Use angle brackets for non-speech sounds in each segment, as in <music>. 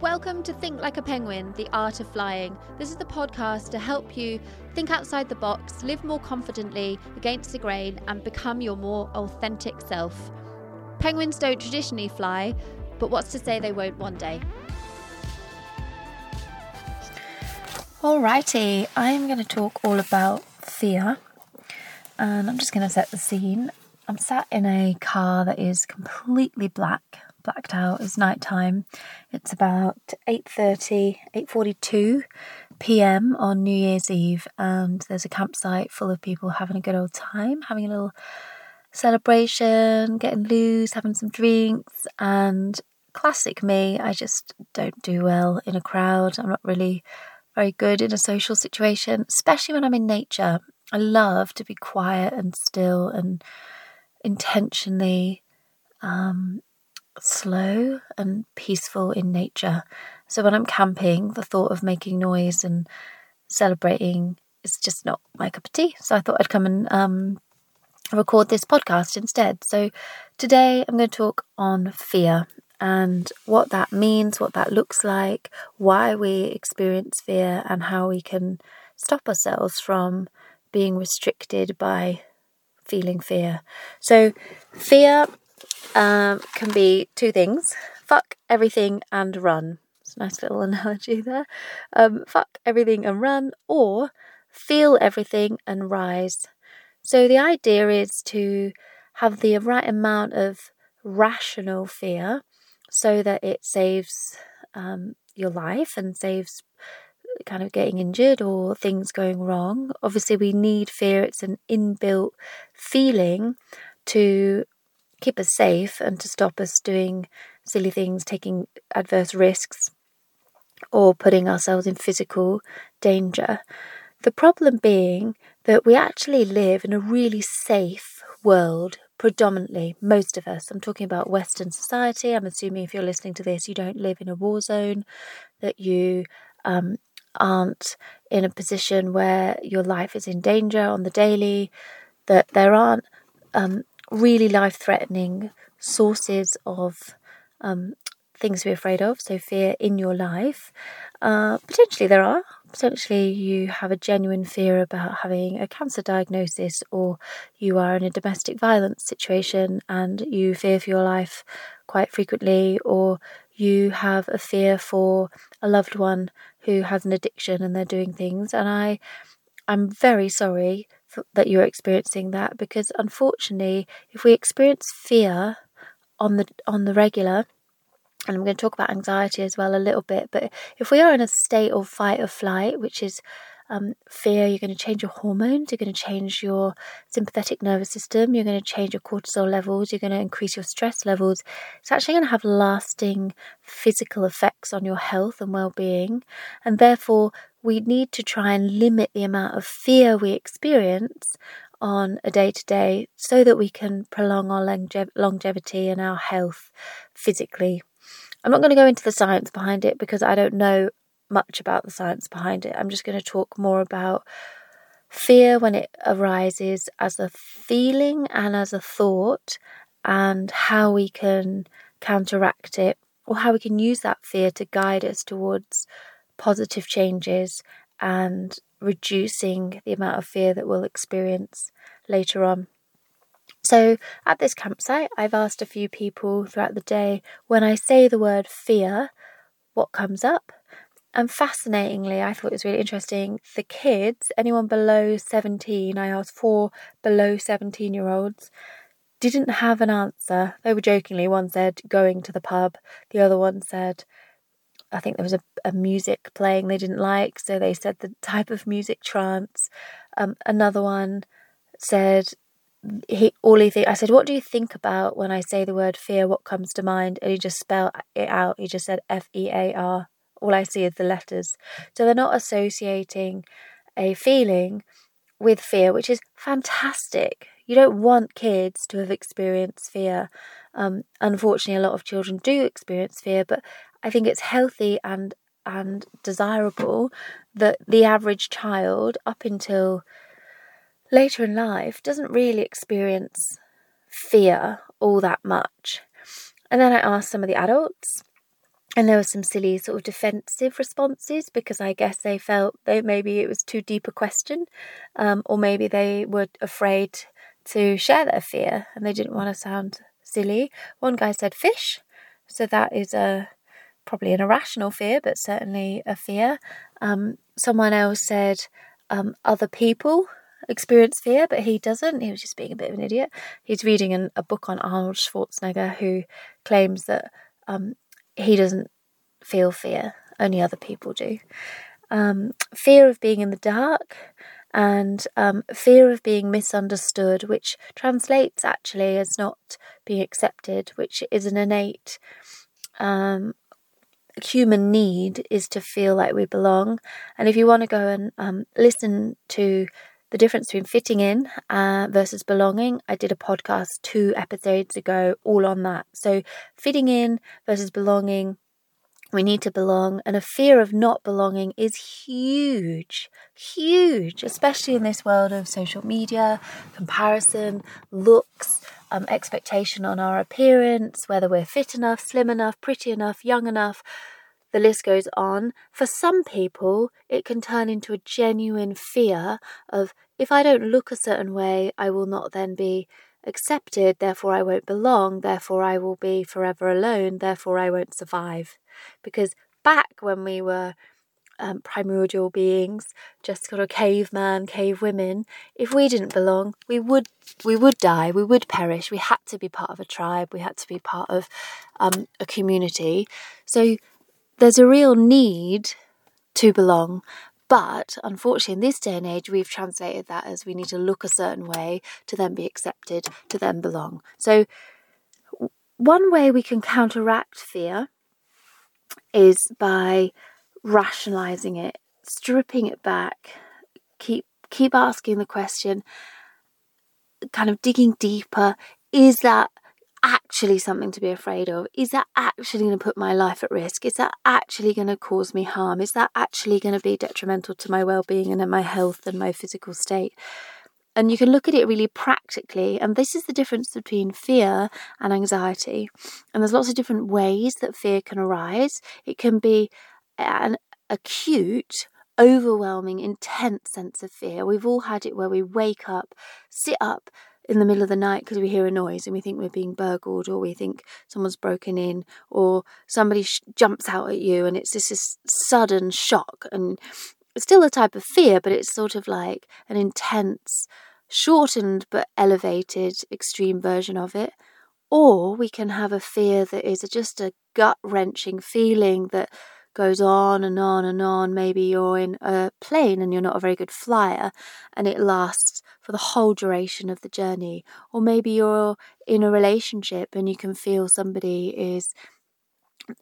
Welcome to Think Like a Penguin, the art of flying. This is the podcast to help you think outside the box, live more confidently against the grain, and become your more authentic self. Penguins don't traditionally fly, but what's to say they won't one day? Alrighty, I'm going to talk all about fear, and I'm just going to set the scene. I'm sat in a car that is completely black, blacked out. It's night time. It's about 8:30, 8:42 p.m. on New Year's Eve, and there's a campsite full of people having a good old time, having a little celebration, getting loose, having some drinks, and classic me, I just don't do well in a crowd. I'm not really very good in a social situation, especially when I'm in nature. I love to be quiet and still and intentionally um, slow and peaceful in nature. So when I'm camping, the thought of making noise and celebrating is just not my cup of tea. So I thought I'd come and um, record this podcast instead. So today I'm going to talk on fear and what that means, what that looks like, why we experience fear, and how we can stop ourselves from being restricted by feeling fear. So, fear um, can be two things fuck everything and run. It's a nice little <laughs> analogy there. Um, fuck everything and run, or feel everything and rise. So, the idea is to have the right amount of rational fear so that it saves um, your life and saves kind of getting injured or things going wrong. Obviously, we need fear, it's an inbuilt feeling to keep us safe and to stop us doing silly things, taking adverse risks, or putting ourselves in physical danger. The problem being that we actually live in a really safe world predominantly, most of us. I'm talking about Western society. I'm assuming if you're listening to this, you don't live in a war zone, that you um, aren't in a position where your life is in danger on the daily, that there aren't um, really life threatening sources of um, things to be afraid of, so fear in your life. Uh, potentially there are. Potentially you have a genuine fear about having a cancer diagnosis, or you are in a domestic violence situation and you fear for your life quite frequently, or you have a fear for a loved one who has an addiction and they're doing things. And I, I'm very sorry that you're experiencing that because unfortunately, if we experience fear on the on the regular, and I'm going to talk about anxiety as well a little bit. But if we are in a state of fight or flight, which is um, fear, you're going to change your hormones, you're going to change your sympathetic nervous system, you're going to change your cortisol levels, you're going to increase your stress levels. It's actually going to have lasting physical effects on your health and well being. And therefore, we need to try and limit the amount of fear we experience on a day to day so that we can prolong our longev- longevity and our health physically. I'm not going to go into the science behind it because I don't know much about the science behind it. I'm just going to talk more about fear when it arises as a feeling and as a thought, and how we can counteract it or how we can use that fear to guide us towards positive changes and reducing the amount of fear that we'll experience later on. So, at this campsite, I've asked a few people throughout the day when I say the word fear, what comes up? And fascinatingly, I thought it was really interesting. The kids, anyone below 17, I asked four below 17 year olds, didn't have an answer. They were jokingly, one said going to the pub, the other one said, I think there was a, a music playing they didn't like, so they said the type of music trance. Um, another one said he all he think I said, What do you think about when I say the word fear? What comes to mind? And he just spelled it out. He just said F E A R all I see is the letters. So they're not associating a feeling with fear, which is fantastic. You don't want kids to have experienced fear. Um, unfortunately, a lot of children do experience fear, but I think it's healthy and and desirable that the average child, up until later in life, doesn't really experience fear all that much. And then I asked some of the adults and there were some silly sort of defensive responses because I guess they felt that maybe it was too deep a question, um, or maybe they were afraid to share their fear and they didn't want to sound silly. One guy said fish, so that is a probably an irrational fear, but certainly a fear. Um, someone else said um, other people experience fear, but he doesn't. He was just being a bit of an idiot. He's reading an, a book on Arnold Schwarzenegger, who claims that um, he doesn't feel fear, only other people do. Um, fear of being in the dark and um, fear of being misunderstood, which translates actually as not being accepted, which is an innate um, human need is to feel like we belong. And if you want to go and um, listen to the difference between fitting in uh, versus belonging, I did a podcast two episodes ago all on that. So, fitting in versus belonging we need to belong, and a fear of not belonging is huge, huge, especially in this world of social media, comparison, looks, um, expectation on our appearance, whether we're fit enough, slim enough, pretty enough, young enough. The list goes on. For some people, it can turn into a genuine fear of if I don't look a certain way, I will not then be accepted, therefore I won't belong, therefore I will be forever alone, therefore I won't survive. Because back when we were um, primordial beings, just sort of caveman, cave women, if we didn't belong, we would we would die, we would perish. We had to be part of a tribe, we had to be part of um, a community. So there's a real need to belong, but unfortunately, in this day and age, we've translated that as we need to look a certain way to then be accepted, to then belong. So, one way we can counteract fear is by rationalizing it, stripping it back, keep keep asking the question, kind of digging deeper. Is that actually something to be afraid of? Is that actually going to put my life at risk? Is that actually going to cause me harm? Is that actually going to be detrimental to my well being and my health and my physical state? And you can look at it really practically. And this is the difference between fear and anxiety. And there's lots of different ways that fear can arise. It can be an acute, overwhelming, intense sense of fear. We've all had it where we wake up, sit up, in the middle of the night because we hear a noise and we think we're being burgled or we think someone's broken in or somebody sh- jumps out at you and it's just this sudden shock and it's still a type of fear but it's sort of like an intense shortened but elevated extreme version of it. Or we can have a fear that is just a gut wrenching feeling that goes on and on and on. Maybe you're in a plane and you're not a very good flyer and it lasts for the whole duration of the journey. Or maybe you're in a relationship and you can feel somebody is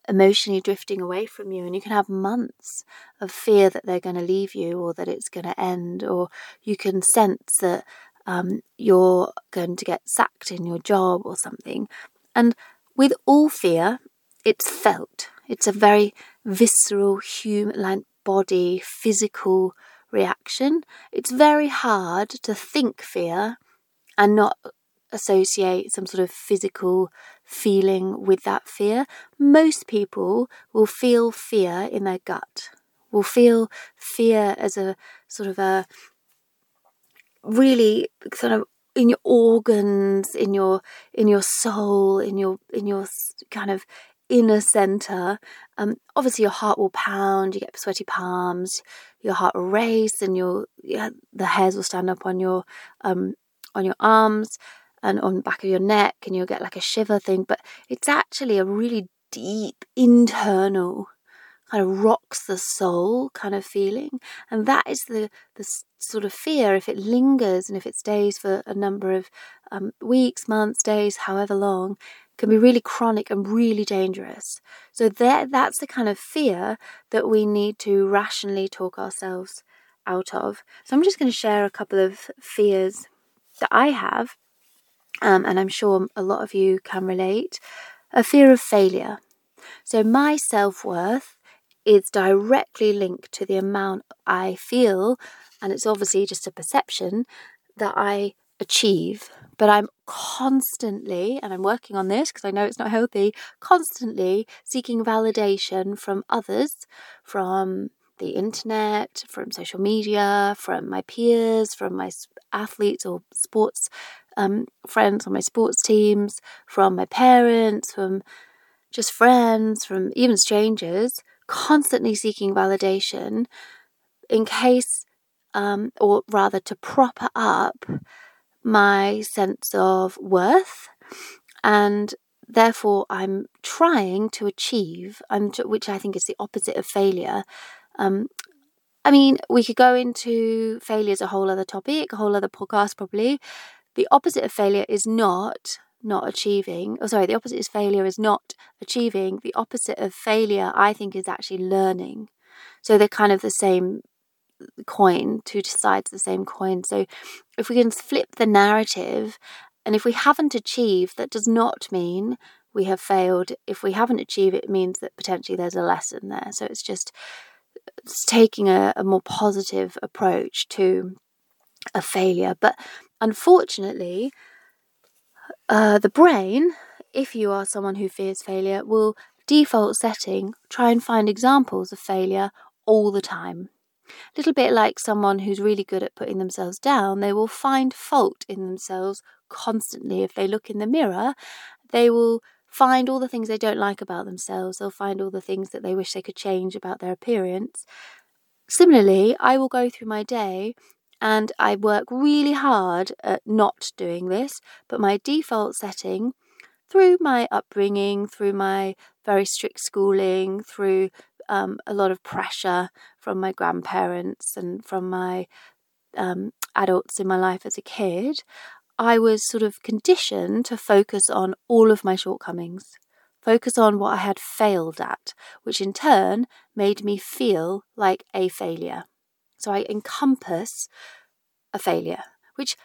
emotionally drifting away from you and you can have months of fear that they're going to leave you or that it's going to end or you can sense that um, you're going to get sacked in your job or something and with all fear it's felt it's a very visceral, human like body, physical reaction. It's very hard to think fear and not associate some sort of physical feeling with that fear. Most people will feel fear in their gut, will feel fear as a sort of a really sort of in your organs in your in your soul in your in your kind of inner center, um, obviously your heart will pound, you get sweaty palms, your heart will race, and your yeah, the hairs will stand up on your um, on your arms and on the back of your neck, and you'll get like a shiver thing. But it's actually a really deep internal kind of rocks the soul kind of feeling, and that is the the sort of fear. If it lingers and if it stays for a number of um, weeks, months, days, however long, can be really chronic and really dangerous. So that that's the kind of fear that we need to rationally talk ourselves out of. So I'm just going to share a couple of fears that I have, um, and I'm sure a lot of you can relate. A fear of failure. So my self worth is directly linked to the amount I feel, and it's obviously just a perception that I achieve but I'm constantly, and I'm working on this because I know it's not healthy, constantly seeking validation from others, from the internet, from social media, from my peers, from my athletes or sports um, friends on my sports teams, from my parents, from just friends, from even strangers, constantly seeking validation in case, um, or rather to prop up my sense of worth and therefore I'm trying to achieve, I'm, which I think is the opposite of failure, um, I mean, we could go into failure as a whole other topic, a whole other podcast probably. The opposite of failure is not not achieving. Oh, sorry, the opposite is failure is not achieving. The opposite of failure, I think, is actually learning. So they're kind of the same coin, two sides of the same coin. So if we can flip the narrative, and if we haven't achieved, that does not mean we have failed. If we haven't achieved, it means that potentially there's a lesson there. So it's just taking a, a more positive approach to a failure. But unfortunately, uh, the brain, if you are someone who fears failure, will default setting try and find examples of failure all the time. A little bit like someone who's really good at putting themselves down, they will find fault in themselves constantly. If they look in the mirror, they will find all the things they don't like about themselves. They'll find all the things that they wish they could change about their appearance. Similarly, I will go through my day and I work really hard at not doing this, but my default setting through my upbringing, through my very strict schooling, through um, a lot of pressure from my grandparents and from my um, adults in my life as a kid, I was sort of conditioned to focus on all of my shortcomings, focus on what I had failed at, which in turn made me feel like a failure. So I encompass a failure, which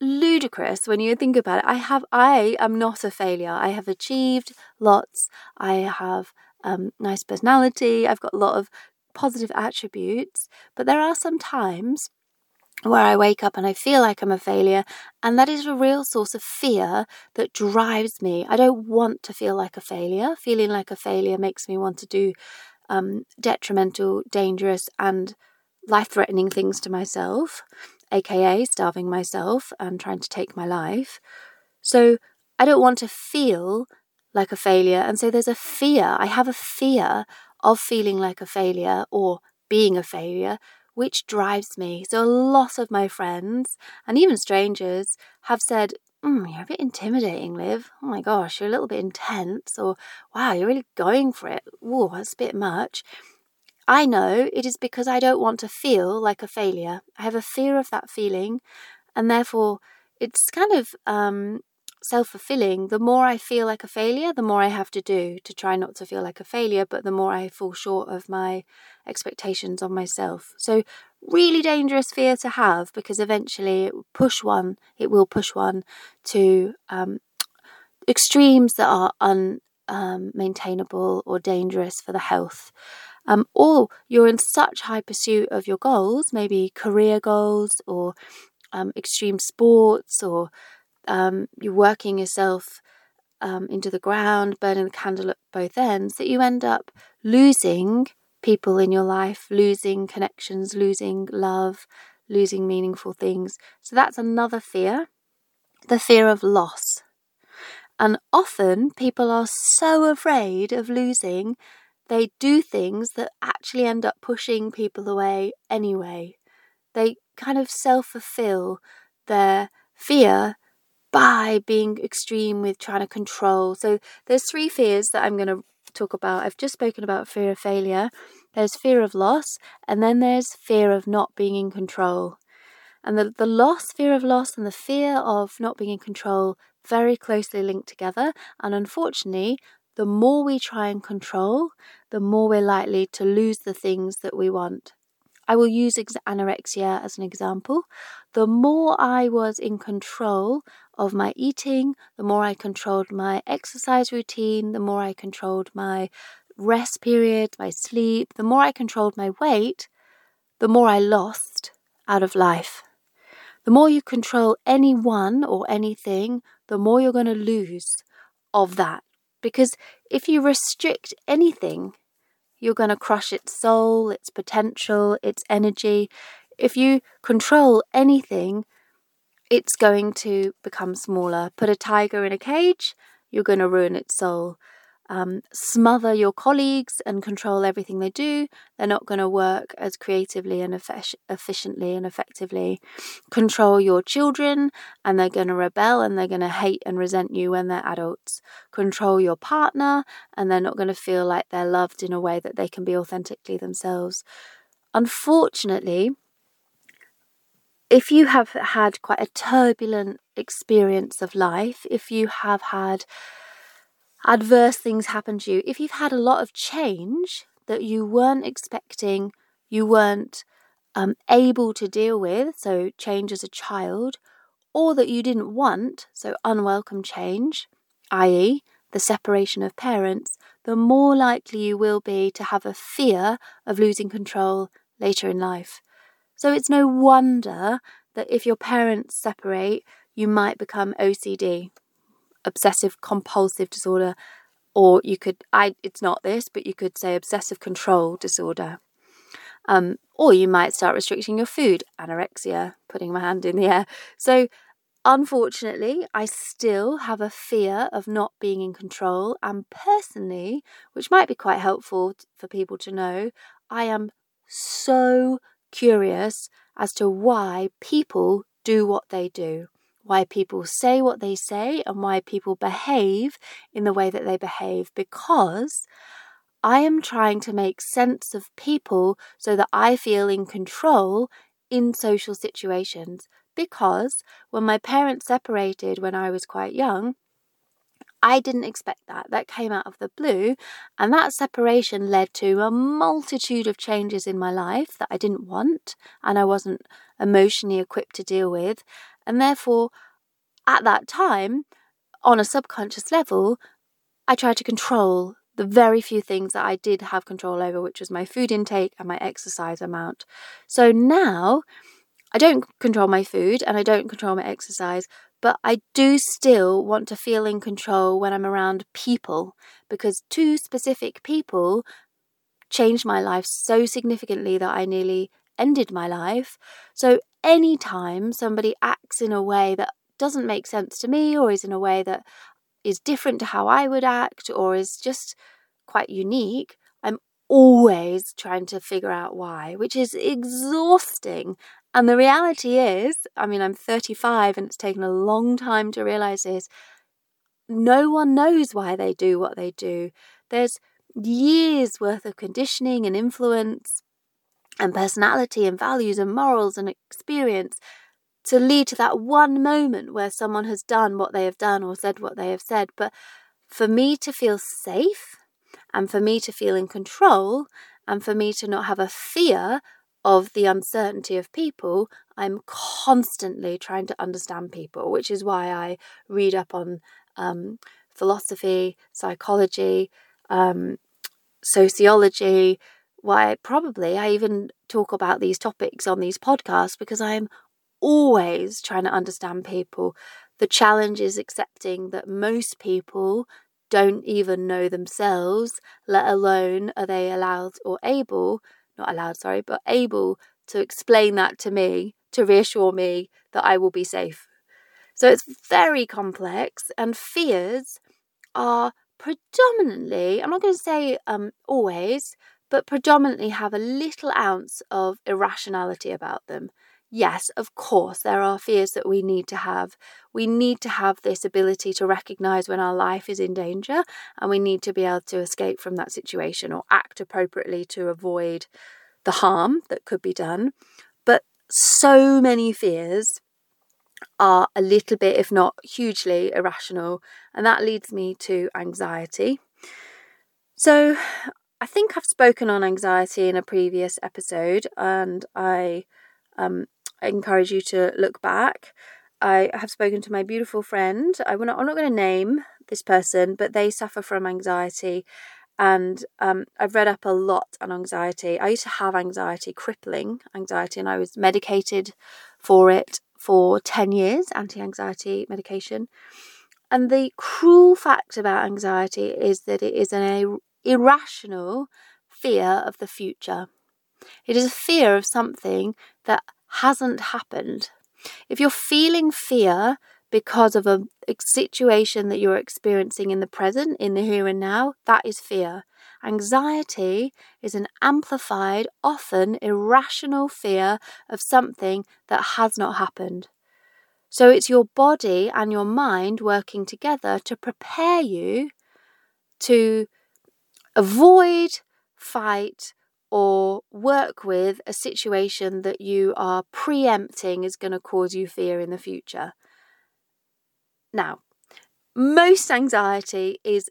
ludicrous when you think about it. I have I am not a failure. I have achieved lots. I have um, nice personality. I've got a lot of positive attributes, but there are some times where I wake up and I feel like I'm a failure. And that is a real source of fear that drives me. I don't want to feel like a failure. Feeling like a failure makes me want to do um, detrimental, dangerous, and life threatening things to myself, aka starving myself and trying to take my life. So I don't want to feel like a failure. And so there's a fear. I have a fear of feeling like a failure or being a failure which drives me. So, a lot of my friends and even strangers have said, mm, You're a bit intimidating, Liv. Oh my gosh, you're a little bit intense. Or, Wow, you're really going for it. Whoa, that's a bit much. I know it is because I don't want to feel like a failure. I have a fear of that feeling, and therefore it's kind of um, self fulfilling. The more I feel like a failure, the more I have to do to try not to feel like a failure, but the more I fall short of my expectations on myself. So, really dangerous fear to have because eventually it will push one, it will push one to um, extremes that are unmaintainable um, or dangerous for the health. Um, or you're in such high pursuit of your goals, maybe career goals or um, extreme sports or um, you're working yourself um, into the ground, burning the candle at both ends, that you end up losing people in your life, losing connections, losing love, losing meaningful things. So that's another fear the fear of loss. And often people are so afraid of losing, they do things that actually end up pushing people away anyway. They kind of self fulfill their fear by being extreme with trying to control. So there's three fears that I'm going to talk about. I've just spoken about fear of failure. There's fear of loss, and then there's fear of not being in control. And the, the loss, fear of loss, and the fear of not being in control very closely linked together. And unfortunately, the more we try and control, the more we're likely to lose the things that we want. I will use anorexia as an example. The more I was in control of my eating, the more I controlled my exercise routine, the more I controlled my rest period, my sleep, the more I controlled my weight, the more I lost out of life. the more you control anyone or anything, the more you're going to lose of that. Because if you restrict anything, you're going to crush its soul, its potential, its energy. If you control anything, it's going to become smaller. Put a tiger in a cage, you're going to ruin its soul um, smother your colleagues and control everything they do, they're not going to work as creatively and efficiently and effectively. Control your children and they're going to rebel and they're going to hate and resent you when they're adults. Control your partner and they're not going to feel like they're loved in a way that they can be authentically themselves. Unfortunately, if you have had quite a turbulent experience of life, if you have had adverse things happen to you, if you've had a lot of change that you weren't expecting, you weren't um, able to deal with, so change as a child, or that you didn't want, so unwelcome change, i.e., the separation of parents, the more likely you will be to have a fear of losing control later in life. So it's no wonder that if your parents separate, you might become OCD obsessive compulsive disorder or you could I it's not this but you could say obsessive control disorder. Um, or you might start restricting your food anorexia putting my hand in the air. So unfortunately I still have a fear of not being in control and personally which might be quite helpful for people to know I am so curious as to why people do what they do why people say what they say and why people behave in the way that they behave because I am trying to make sense of people so that I feel in control in social situations. Because when my parents separated when I was quite young, I didn't expect that. That came out of the blue. And that separation led to a multitude of changes in my life that I didn't want and I wasn't emotionally equipped to deal with. And therefore, at that time, on a subconscious level, I tried to control the very few things that I did have control over, which was my food intake and my exercise amount. So now I don't control my food and I don't control my exercise, but I do still want to feel in control when I'm around people because two specific people changed my life so significantly that I nearly ended my life. So anytime somebody acts in a way that doesn't make sense to me or is in a way that is different to how I would act or is just quite unique, I'm always trying to figure out why, which is exhausting. And the reality is, I mean, I'm 35 and it's taken a long time to realize this. No one knows why they do what they do. There's years worth of conditioning and influence and personality and values and morals and experience to lead to that one moment where someone has done what they have done or said what they have said. But for me to feel safe and for me to feel in control and for me to not have a fear of the uncertainty of people, I'm constantly trying to understand people, which is why I read up on um, philosophy, psychology, um, sociology. Why probably I even talk about these topics on these podcasts because I'm always trying to understand people. The challenge is accepting that most people don't even know themselves, let alone are they allowed or able, not allowed, sorry, but able to explain that to me, to reassure me that I will be safe. So it's very complex, and fears are predominantly, I'm not going to say um, always, but predominantly have a little ounce of irrationality about them yes, of course, there are fears that we need to have. We need to have this ability to recognize when our life is in danger, and we need to be able to escape from that situation or act appropriately to avoid the harm that could be done. But so many fears are a little bit, if not hugely, irrational, and that leads me to anxiety. So, I think I've spoken on anxiety in a previous episode, and I um, I encourage you to look back. I have spoken to my beautiful friend. I will not, I'm not going to name this person, but they suffer from anxiety. And um, I've read up a lot on anxiety. I used to have anxiety, crippling anxiety, and I was medicated for it for 10 years, anti anxiety medication. And the cruel fact about anxiety is that it is an irrational fear of the future. It is a fear of something that hasn't happened. If you're feeling fear because of a, situation that you're experiencing in the present, in the here and now, that is fear. Anxiety is an amplified, often irrational fear of something that has not happened. So it's your body and your mind working together to prepare you to avoid, fight, or work with a situation that you are preempting is going to cause you fear in the future. Now, most anxiety is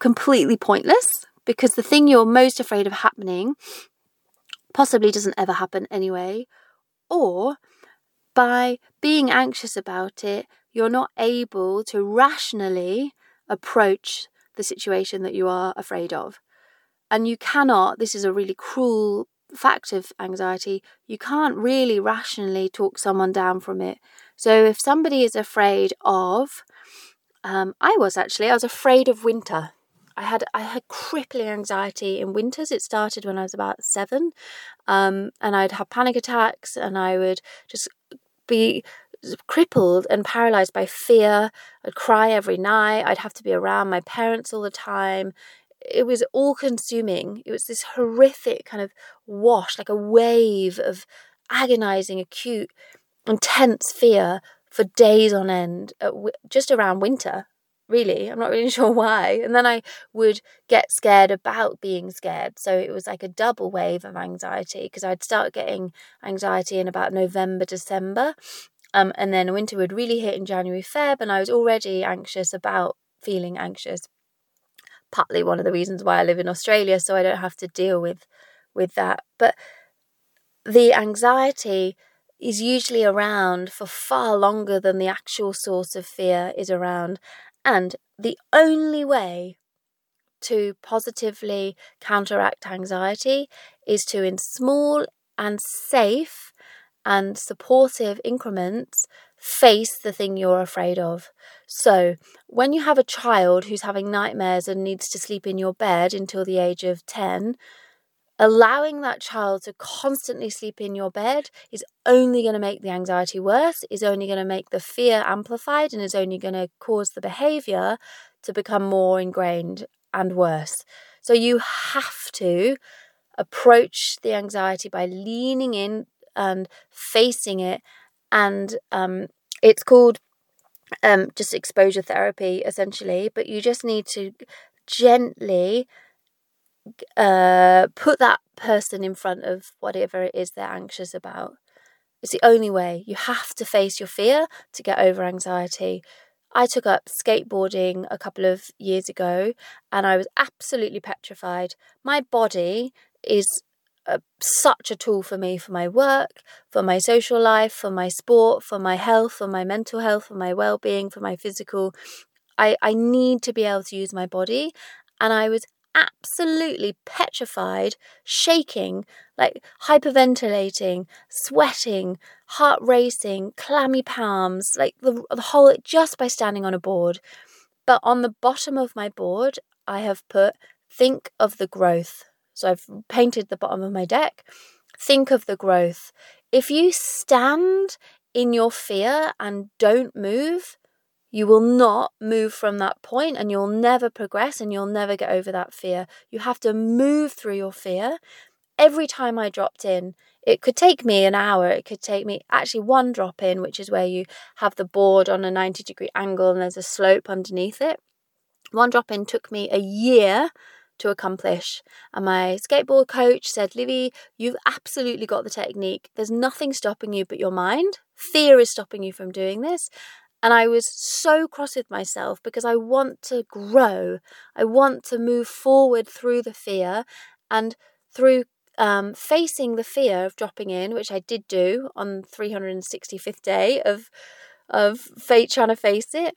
completely pointless because the thing you're most afraid of happening possibly doesn't ever happen anyway, or by being anxious about it, you're not able to rationally approach the situation that you are afraid of. And you cannot, this is a really cruel fact of anxiety, you can't really rationally talk someone down from it. So if somebody is afraid of, um, I was actually, I was afraid of winter. I had I had crippling anxiety in winters. It started when I was about seven, um, and I'd have panic attacks, and I would just be crippled and paralyzed by fear. I'd cry every night. I'd have to be around my parents all the time it was all consuming. It was this horrific kind of wash, like a wave of agonizing, acute, intense fear for days on end, w- just around winter. Really, I'm not really <laughs> sure why. And then I would get scared about being scared. So it was like a double wave of anxiety because I'd start getting anxiety in about November, December. Um, and then winter would really hit in January, Feb, and I was already anxious about feeling anxious partly one of the reasons why I live in Australia, so I don't have to deal with with that. But the anxiety is usually around for far longer than the actual source of fear is around. And the only way to positively counteract anxiety is to, in small and safe and supportive increments, face the thing you're afraid of. So, when you have a child who's having nightmares and needs to sleep in your bed until the age of 10, allowing that child to constantly sleep in your bed is only going to make the anxiety worse, is only going to make the fear amplified, and is only going to cause the behavior to become more ingrained and worse. So, you have to approach the anxiety by leaning in and facing it and um, it's called um, just exposure therapy essentially but you just need to gently uh, put that person in front of whatever it is they're anxious about. It's the only way. You have to face your fear to get over anxiety. I took up skateboarding a couple of years ago and I was absolutely petrified. My body is a, such a tool for me for my work, for my social life, for my sport, for my health, for my mental health, for my well being, for my physical. I, I need to be able to use my body. And I was absolutely petrified, shaking, like hyperventilating, sweating, heart racing, clammy palms, like the, the whole, just by standing on a board. But on the bottom of my board, I have put think of the growth. So I've painted the bottom of my deck. Think of the growth. If you stand in your fear and don't move, you will not move from that point and you'll never progress and you'll never get over that fear. You have to move through your fear. Every time I dropped in, it could take me an hour. It could take me actually one drop in, which is where you have the board on a 90 degree angle and there's a slope underneath it. One drop in took me a year to accomplish. And my skateboard coach said, Livy, you've absolutely got the technique. There's nothing stopping you but your mind. Fear is stopping you from doing this. And I was so cross with myself because I want to grow. I want to move forward through the fear and through um, facing the fear of dropping in, which I did do on 365th day of of fate trying to face it.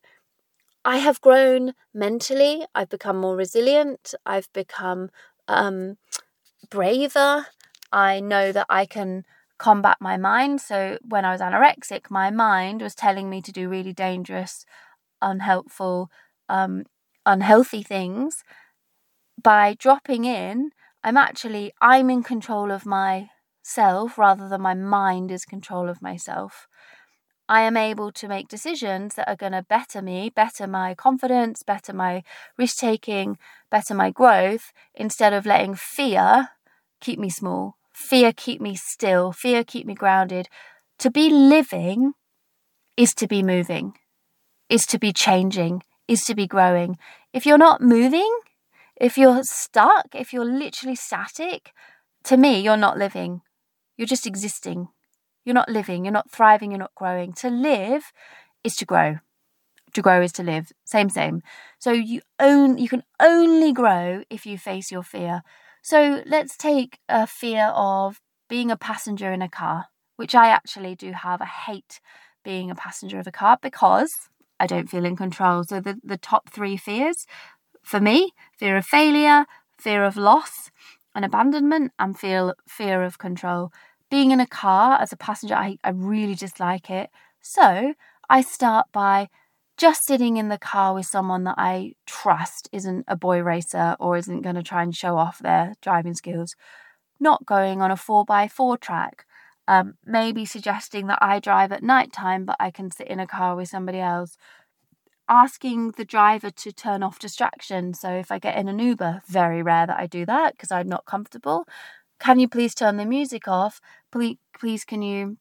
I have grown mentally. I've become more resilient. I've become um, braver. I know that I can combat my mind. So when I was anorexic, my mind was telling me to do really dangerous, unhelpful, um, unhealthy things. By dropping in, I'm actually I'm in control of myself rather than my mind is control of myself. I am able to make decisions that are going to better me, better my confidence, better my risk taking, better my growth, instead of letting fear keep me small, fear keep me still, fear keep me grounded. To be living is to be moving, is to be changing, is to be growing. If you're not moving, if you're stuck, if you're literally static, to me, you're not living. You're just existing. You're not living, you're not thriving, you're not growing. To live is to grow. To grow is to live. Same, same. So you own you can only grow if you face your fear. So let's take a fear of being a passenger in a car, which I actually do have. I hate being a passenger of a car because I don't feel in control. So the, the top three fears for me, fear of failure, fear of loss and abandonment, and feel fear of control being in a car as a passenger, I, I really dislike it. So I start by just sitting in the car with someone that I trust isn't a boy racer or isn't going to try and show off their driving skills. Not going on a 4x4 track. Um, maybe suggesting that I drive at night time, but I can sit in a car with somebody else. Asking the driver to turn off distractions. So if I get in an Uber, very rare that I do that because I'm not comfortable can you please turn the music off? Please, please can you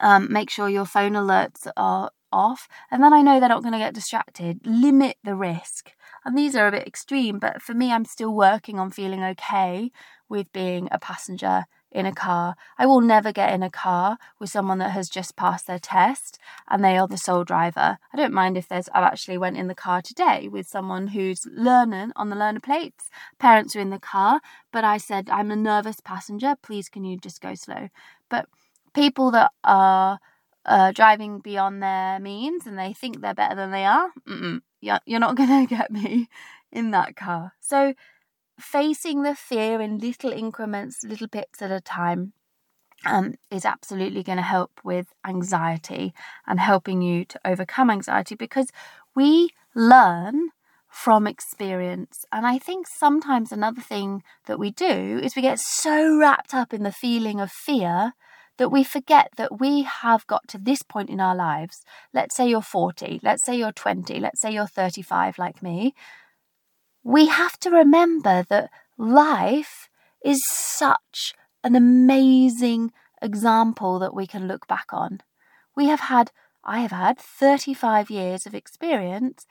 um, make sure your phone alerts are off? And then I know they're not going to get distracted. Limit the risk. And these are a bit extreme, but for me, I'm still working on feeling okay with being a passenger in a car. I will never get in a car with someone that has just passed their test and they are the sole driver. I don't mind if there's I've actually went in the car today with someone who's learning on the learner plates. Parents are in the car, but I said I'm a nervous passenger, please can you just go slow. But people that are uh, driving beyond their means and they think they're better than they are, you're not going <laughs> to get me in that car. So facing the fear in little increments, little bits at a time, um, is absolutely going to help with anxiety and helping you to overcome anxiety because we learn from experience. And I think sometimes another thing that we do is we get so wrapped up in the feeling of fear that we forget that we have got to this point in our lives. Let's say you're 40, let's say you're 20, let's say you're 35 like me we have to remember that life is such an amazing example that we can look back on. We have had, I have had 35 years of experience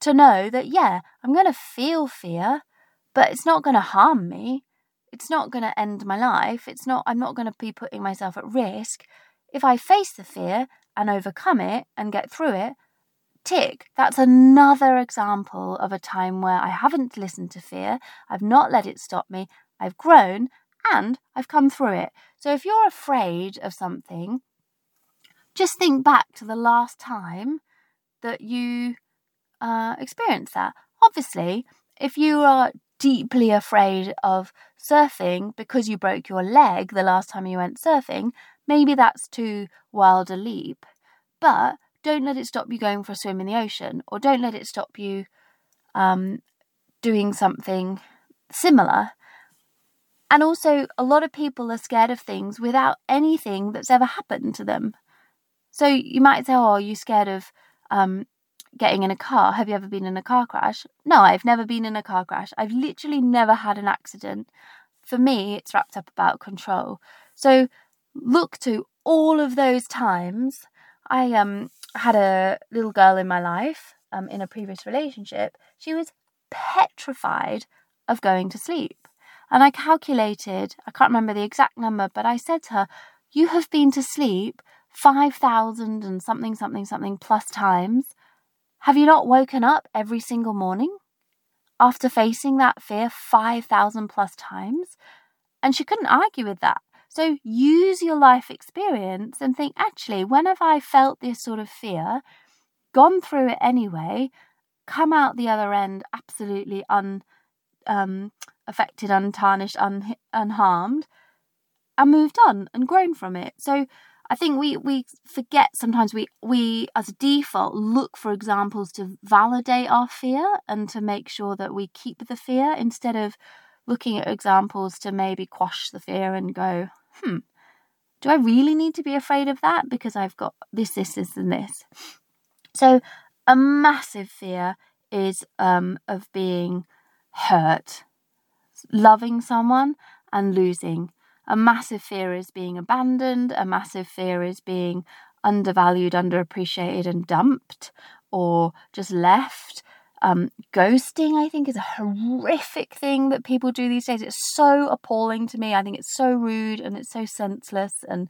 to know that, yeah, I'm going to feel fear, but it's not going to harm me. It's not going to end my life. It's not, I'm not going to be putting myself at risk. If I face the fear and overcome it and get through it, tick, that's another example of a time where I haven't listened to fear, I've not let it stop me, I've grown, and I've come through it. So if you're afraid of something, just think back to the last time that you uh, experienced that. Obviously, if you are deeply afraid of surfing because you broke your leg the last time you went surfing, maybe that's too wild a leap. But don't let it stop you going for a swim in the ocean, or don't let it stop you um, doing something similar. And also, a lot of people are scared of things without anything that's ever happened to them. So you might say, Oh, are you scared of um, getting in a car? Have you ever been in a car crash? No, I've never been in a car crash. I've literally never had an accident. For me, it's wrapped up about control. So look to all of those times. I um had a little girl in my life um, in a previous relationship. She was petrified of going to sleep. And I calculated, I can't remember the exact number, but I said to her, You have been to sleep 5,000 and something, something, something plus times. Have you not woken up every single morning after facing that fear 5,000 plus times? And she couldn't argue with that. So use your life experience and think actually, when have I felt this sort of fear, gone through it anyway, come out the other end absolutely un, um, untarnished, un, unharmed? and moved on and grown from it. So I think we we forget sometimes we we as a default look for examples to validate our fear and to make sure that we keep the fear instead of looking at examples to maybe quash the fear and go, hmm, do I really need to be afraid of that because I've got this, this, this, and this? So a massive fear is um, of being hurt, loving someone and losing. A massive fear is being abandoned. A massive fear is being undervalued, underappreciated, and dumped or just left. Um, ghosting, I think, is a horrific thing that people do these days. It's so appalling to me. I think it's so rude and it's so senseless and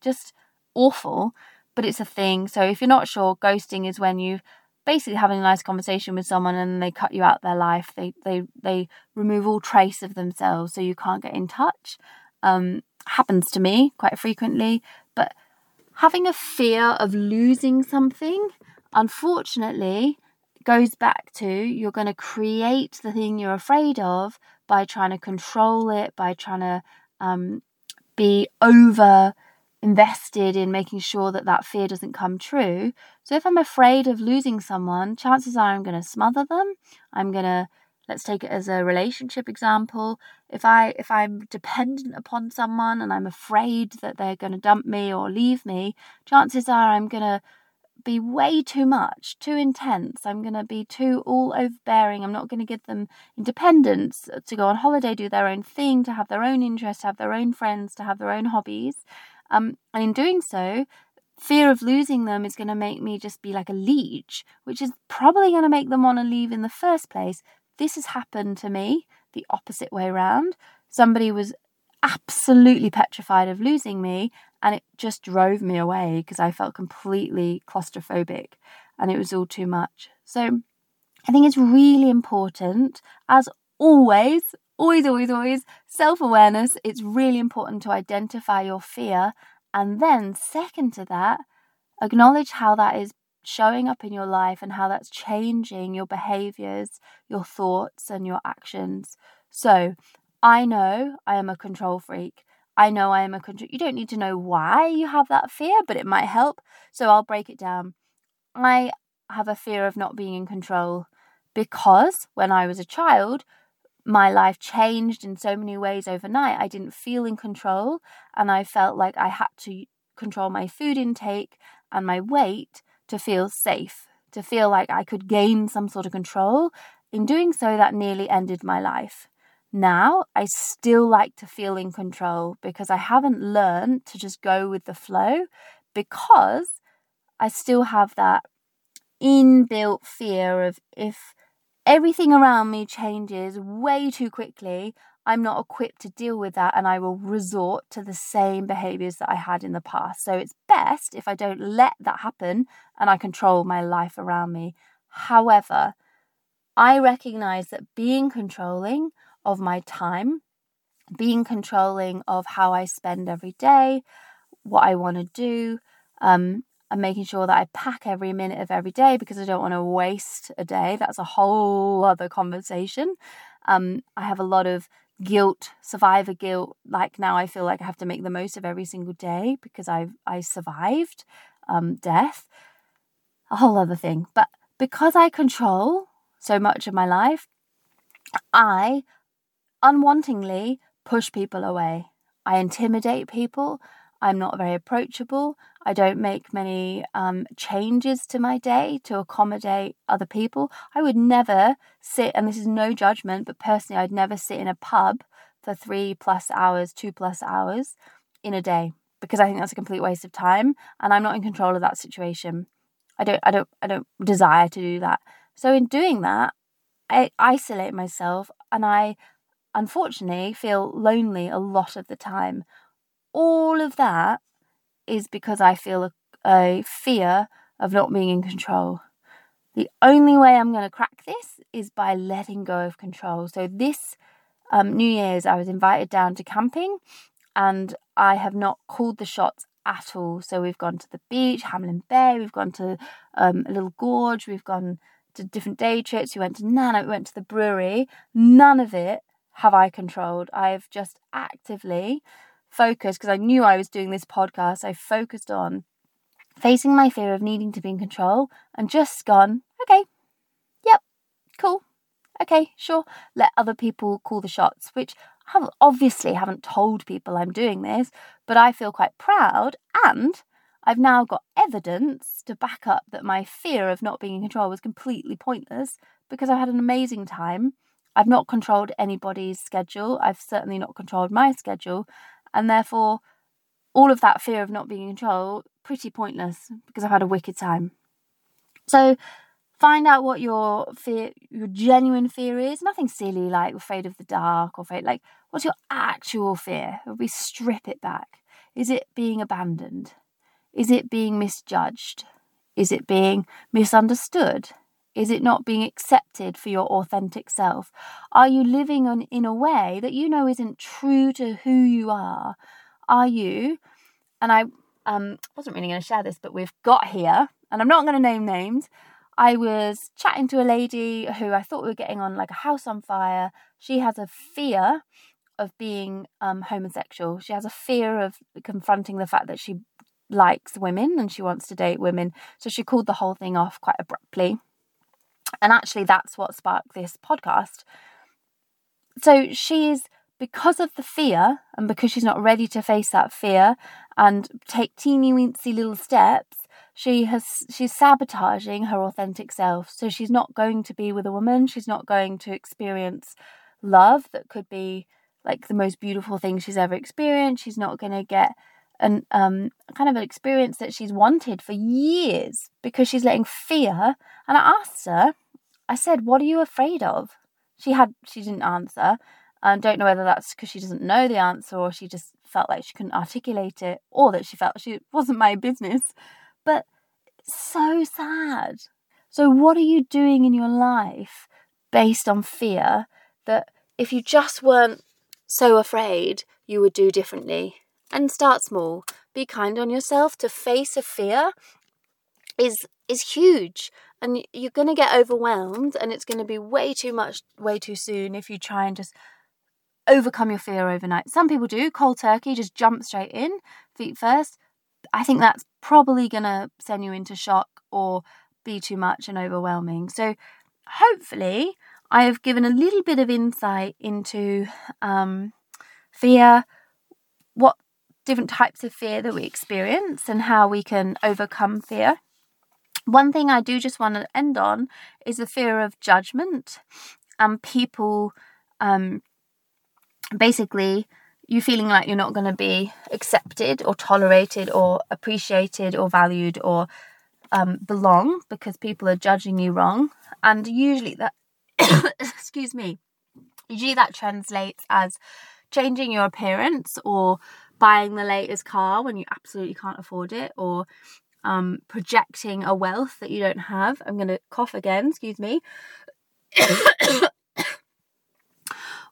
just awful, but it's a thing. So if you're not sure, ghosting is when you basically having a nice conversation with someone and they cut you out their life. They they they remove all trace of themselves, so you can't get in touch. Um, happens to me quite frequently, but having a fear of losing something, unfortunately, goes back to you're going to create the thing you're afraid of by trying to control it, by trying to um, be over invested in making sure that that fear doesn't come true. So if I'm afraid of losing someone, chances are I'm going to smother them. I'm going to let's take it as a relationship example. If I if I'm dependent upon someone and I'm afraid that they're going to dump me or leave me, chances are I'm going to be way too much, too intense. I'm going to be too all overbearing. I'm not going to give them independence to go on holiday, do their own thing, to have their own interests, have their own friends, to have their own hobbies. Um, and in doing so, fear of losing them is going to make me just be like a leech, which is probably going to make them want to leave in the first place. This has happened to me the opposite way around. Somebody was absolutely petrified of losing me, and it just drove me away because I felt completely claustrophobic and it was all too much. So I think it's really important, as always, always, always, always, self awareness. It's really important to identify your fear and then, second to that, acknowledge how that is showing up in your life and how that's changing your behaviors, your thoughts, and your actions. So, I know I am a control freak. I know I am a control. You don't need to know why you have that fear, but it might help. So I'll break it down. I have a fear of not being in control because when I was a child, my life changed in so many ways overnight. I didn't feel in control, and I felt like I had to control my food intake and my weight to feel safe, to feel like I could gain some sort of control. In doing so, that nearly ended my life. Now, I still like to feel in control because I haven't learned to just go with the flow because I still have that inbuilt fear of if everything around me changes way too quickly, I'm not equipped to deal with that and I will resort to the same behaviors that I had in the past. So it's best if I don't let that happen and I control my life around me. However, I recognize that being controlling of my time, being controlling of how I spend every day, what I want to do, um, and making sure that I pack every minute of every day because I don't want to waste a day. That's a whole other conversation. Um, I have a lot of guilt, survivor guilt. Like now, I feel like I have to make the most of every single day because I I survived um, death. A whole other thing, but because I control so much of my life, I unwantingly push people away. I intimidate people. I'm not very approachable. I don't make many um, changes to my day to accommodate other people. I would never sit, and this is no judgment, but personally, I'd never sit in a pub for three plus hours, two plus hours in a day because I think that's a complete waste of time, and I'm not in control of that situation. I don't, I don't, I don't desire to do that. So in doing that, I isolate myself, and I unfortunately feel lonely a lot of the time. All of that is because I feel a, a fear of not being in control. The only way I'm going to crack this is by letting go of control. So, this um, New Year's, I was invited down to camping and I have not called the shots at all. So, we've gone to the beach, Hamelin Bay, we've gone to um, a little gorge, we've gone to different day trips, we went to Nana, we went to the brewery. None of it have I controlled. I've just actively focused because I knew I was doing this podcast. I focused on facing my fear of needing to be in control and just gone, okay, yep, cool, okay, sure, let other people call the shots, which I obviously haven't told people I'm doing this, but I feel quite proud and I've now got evidence to back up that my fear of not being in control was completely pointless because I've had an amazing time. I've not controlled anybody's schedule. I've certainly not controlled my schedule. And therefore, all of that fear of not being in control, pretty pointless because I've had a wicked time. So, find out what your fear, your genuine fear is. Nothing silly like afraid of the dark or afraid, like, what's your actual fear? We strip it back. Is it being abandoned? Is it being misjudged? Is it being misunderstood? Is it not being accepted for your authentic self? Are you living on, in a way that you know isn't true to who you are? Are you, and I um, wasn't really going to share this, but we've got here, and I'm not going to name names. I was chatting to a lady who I thought we were getting on like a house on fire. She has a fear of being um, homosexual. She has a fear of confronting the fact that she likes women and she wants to date women. So she called the whole thing off quite abruptly. And actually, that's what sparked this podcast. So she's, because of the fear and because she's not ready to face that fear and take teeny weensy little steps, she has she's sabotaging her authentic self. So she's not going to be with a woman. She's not going to experience love that could be like the most beautiful thing she's ever experienced. She's not going to get an um kind of an experience that she's wanted for years because she's letting fear and I asked her I said what are you afraid of? She had she didn't answer and don't know whether that's because she doesn't know the answer or she just felt like she couldn't articulate it or that she felt she it wasn't my business but it's so sad. So what are you doing in your life based on fear that if you just weren't so afraid you would do differently and start small. Be kind on yourself. To face a fear is is huge and you're going to get overwhelmed and it's going to be way too much way too soon if you try and just overcome your fear overnight. Some people do cold turkey, just jump straight in, feet first. I think that's probably going to send you into shock or be too much and overwhelming. So hopefully I have given a little bit of insight into um, fear, what different types of fear that we experience and how we can overcome fear. One thing I do just want to end on is the fear of judgment and people um, basically you feeling like you're not going to be accepted or tolerated or appreciated or valued or um, belong because people are judging you wrong. And usually that, <coughs> excuse me, usually that translates as changing your appearance or buying the latest car when you absolutely can't afford it or um, projecting a wealth that you don't have. I'm going to cough again, excuse me. <coughs>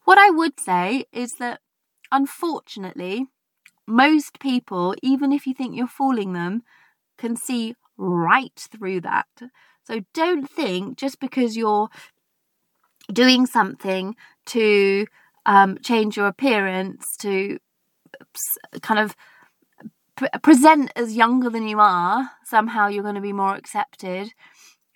what I would say is that unfortunately, most people, even if you think you're fooling them, can see right through that. So don't think just because you're doing something to um, change your appearance, to kind of pre- present as younger than you are, somehow you're going to be more accepted.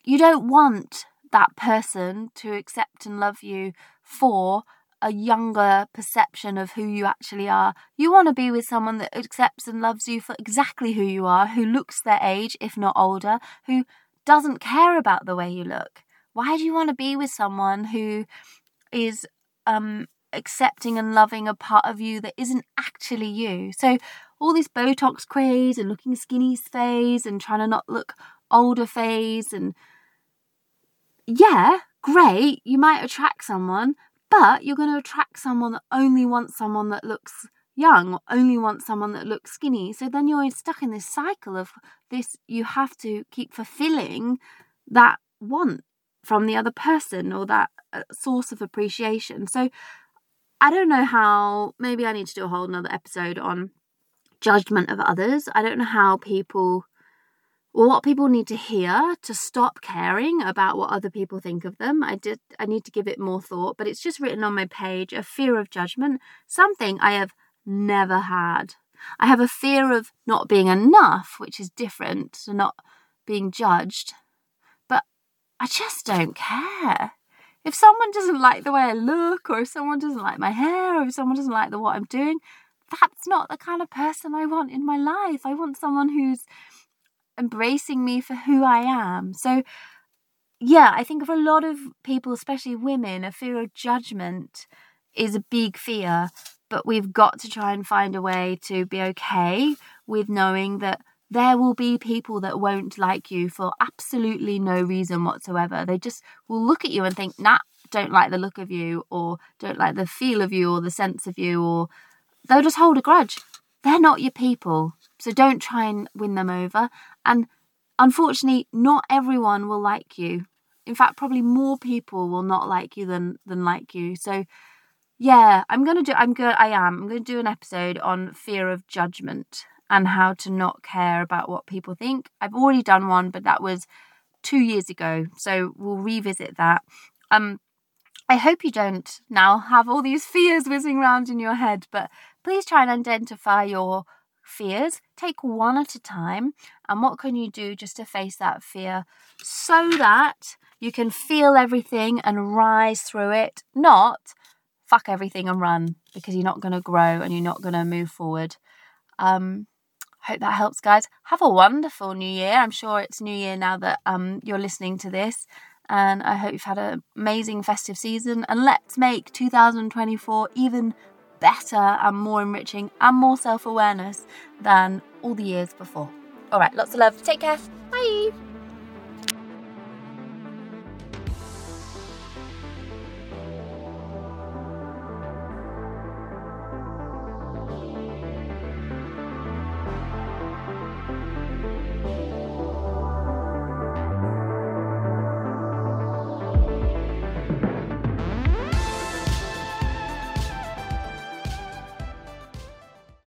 You don't want that person to accept and love you for a younger perception of who you actually are. You want to be with someone that accepts and loves you for exactly who you are, who looks their age, if not older, who doesn't care about the way you look. Why do you want to be with someone who is um, accepting and loving a part of you that isn't actually you. So all this Botox craze and looking skinny phase and trying to not look older phase and yeah, great, you might attract someone, but you're going to attract someone that only wants someone that looks young or only wants someone that looks skinny. So then you're stuck in this cycle of this you have to keep fulfilling that want from the other person or that uh, source of appreciation. So I don't know how, maybe I need to do a whole another episode on judgment of others. I don't know how people, what people need to hear to stop caring about what other people think of them. I did, I need to give it more thought, but it's just written on my page a fear of judgment, something I have never had. I have a fear of not being enough, which is different to not being judged. But I just don't care. If someone doesn't like the way I look, or if someone doesn't like my hair, or if someone doesn't like the what I'm doing, that's not the kind of person I want in my life. I want someone who's embracing me for who I am. So, yeah, I think for a lot of people, especially women, a fear of judgment is a big fear, but we've got to try and find a way to be okay with knowing that there will be people that won't like you for absolutely no reason whatsoever. They just will look at you and think, nah, don't like the look of you, or don't like the feel of you, or the sense of you, or they'll just hold a grudge. They're not your people. So don't try and win them over. And unfortunately, not everyone will like you. In fact, probably more people will not like you than than like you. So yeah, I'm gonna do I'm good I am. I'm gonna do an episode on fear of judgment and how to not care about what people think. I've already done one, but that was two years ago. So we'll revisit that. Um I hope you don't now have all these <laughs> fears whizzing around in your head, but please try and identify your fears. Take one at a time. And what can you do just to face that fear so that you can feel everything and rise through it, not fuck everything and run because you're not going to grow and you're not going to move forward. Um, hope that helps, guys. Have a wonderful new year. I'm sure it's new year now that um, you're listening to this. And I hope you've had an amazing festive season. And let's make 2024 even better and more enriching and more self awareness than all the years before. All right, lots of love. Take care. Bye.